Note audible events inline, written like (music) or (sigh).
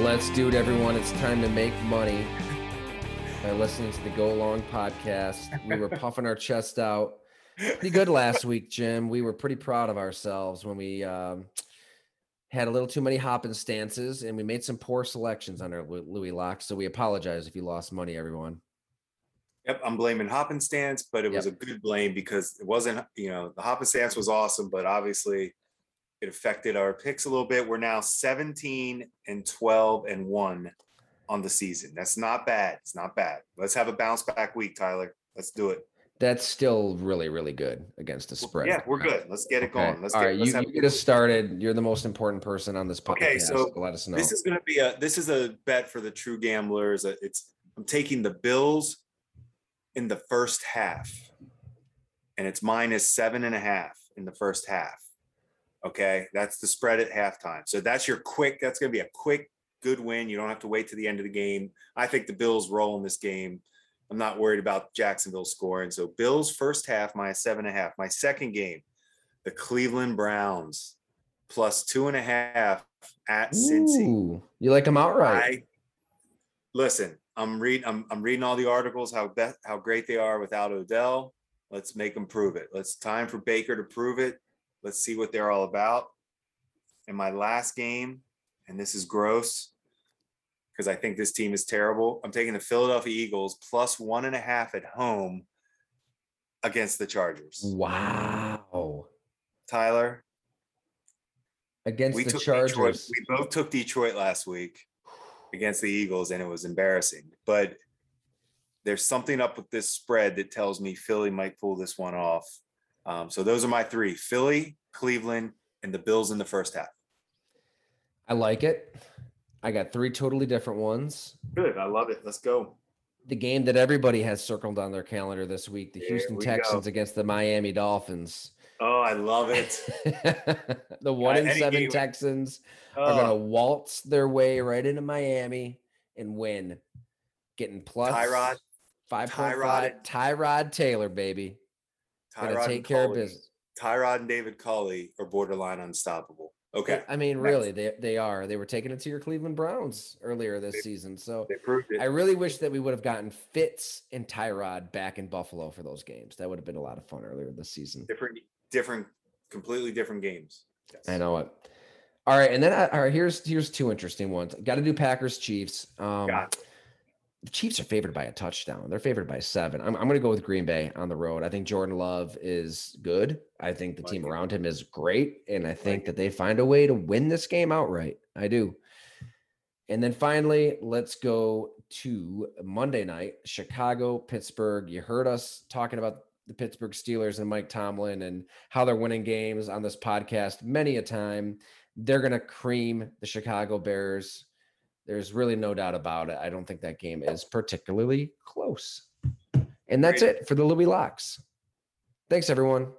Let's do it, everyone. It's time to make money by listening to the Go Along podcast. We were (laughs) puffing our chest out pretty good last week, Jim. We were pretty proud of ourselves when we um, had a little too many hopping stances and we made some poor selections on our Louis Lock. So we apologize if you lost money, everyone. Yep, I'm blaming hopping stance, but it was yep. a good blame because it wasn't, you know, the hopping stance was awesome, but obviously it affected our picks a little bit. We're now 17 and 12 and 1 on the season. That's not bad. It's not bad. Let's have a bounce back week, Tyler. Let's do it. That's still really, really good against the spread. Yeah, we're good. Let's get it going. Let's All get, right, let's you, you get us started. You're the most important person on this podcast. Okay, so let us know. This is going to be a this is a bet for the true gamblers. Uh, it's I'm taking the Bills in the first half, and it's minus seven and a half in the first half. Okay. That's the spread at halftime. So that's your quick, that's going to be a quick, good win. You don't have to wait to the end of the game. I think the Bills roll in this game. I'm not worried about Jacksonville scoring. So Bills first half, my seven and a half. My second game, the Cleveland Browns plus two and a half at Ooh, Cincy. You like them outright? I, listen, I'm reading. I'm, I'm reading all the articles how be- how great they are without Odell. Let's make them prove it. Let's time for Baker to prove it. Let's see what they're all about. In my last game, and this is gross because I think this team is terrible. I'm taking the Philadelphia Eagles plus one and a half at home against the Chargers. Wow. Tyler. Against we the Chargers. Detroit. We both took Detroit last week against the Eagles, and it was embarrassing. But there's something up with this spread that tells me Philly might pull this one off. Um, so those are my three: Philly, Cleveland, and the Bills in the first half. I like it. I got three totally different ones. Good. I love it. Let's go. The game that everybody has circled on their calendar this week: the Houston Texans go. against the Miami Dolphins. Oh, I love it. (laughs) the one in seven game. Texans oh. are going to waltz their way right into Miami and win, getting plus Tyrod, five point five. Tyrod Taylor, baby. Tyrod take care of business. Tyrod and David Culley are borderline unstoppable. Okay. I mean, Next. really, they, they are. They were taking it to your Cleveland Browns earlier this they, season. So they proved it. I really wish that we would have gotten Fitz and Tyrod back in Buffalo for those games. That would have been a lot of fun earlier this season. Different, different, completely different games. Yes. I know it. All right, and then I, all right, here's here's two interesting ones. Got to do Packers Chiefs. Um, the Chiefs are favored by a touchdown. They're favored by seven. I'm, I'm going to go with Green Bay on the road. I think Jordan Love is good. I think the like team it. around him is great. And I think like that they find a way to win this game outright. I do. And then finally, let's go to Monday night, Chicago, Pittsburgh. You heard us talking about the Pittsburgh Steelers and Mike Tomlin and how they're winning games on this podcast many a time. They're going to cream the Chicago Bears. There's really no doubt about it. I don't think that game is particularly close. And that's it for the Louis Locks. Thanks, everyone.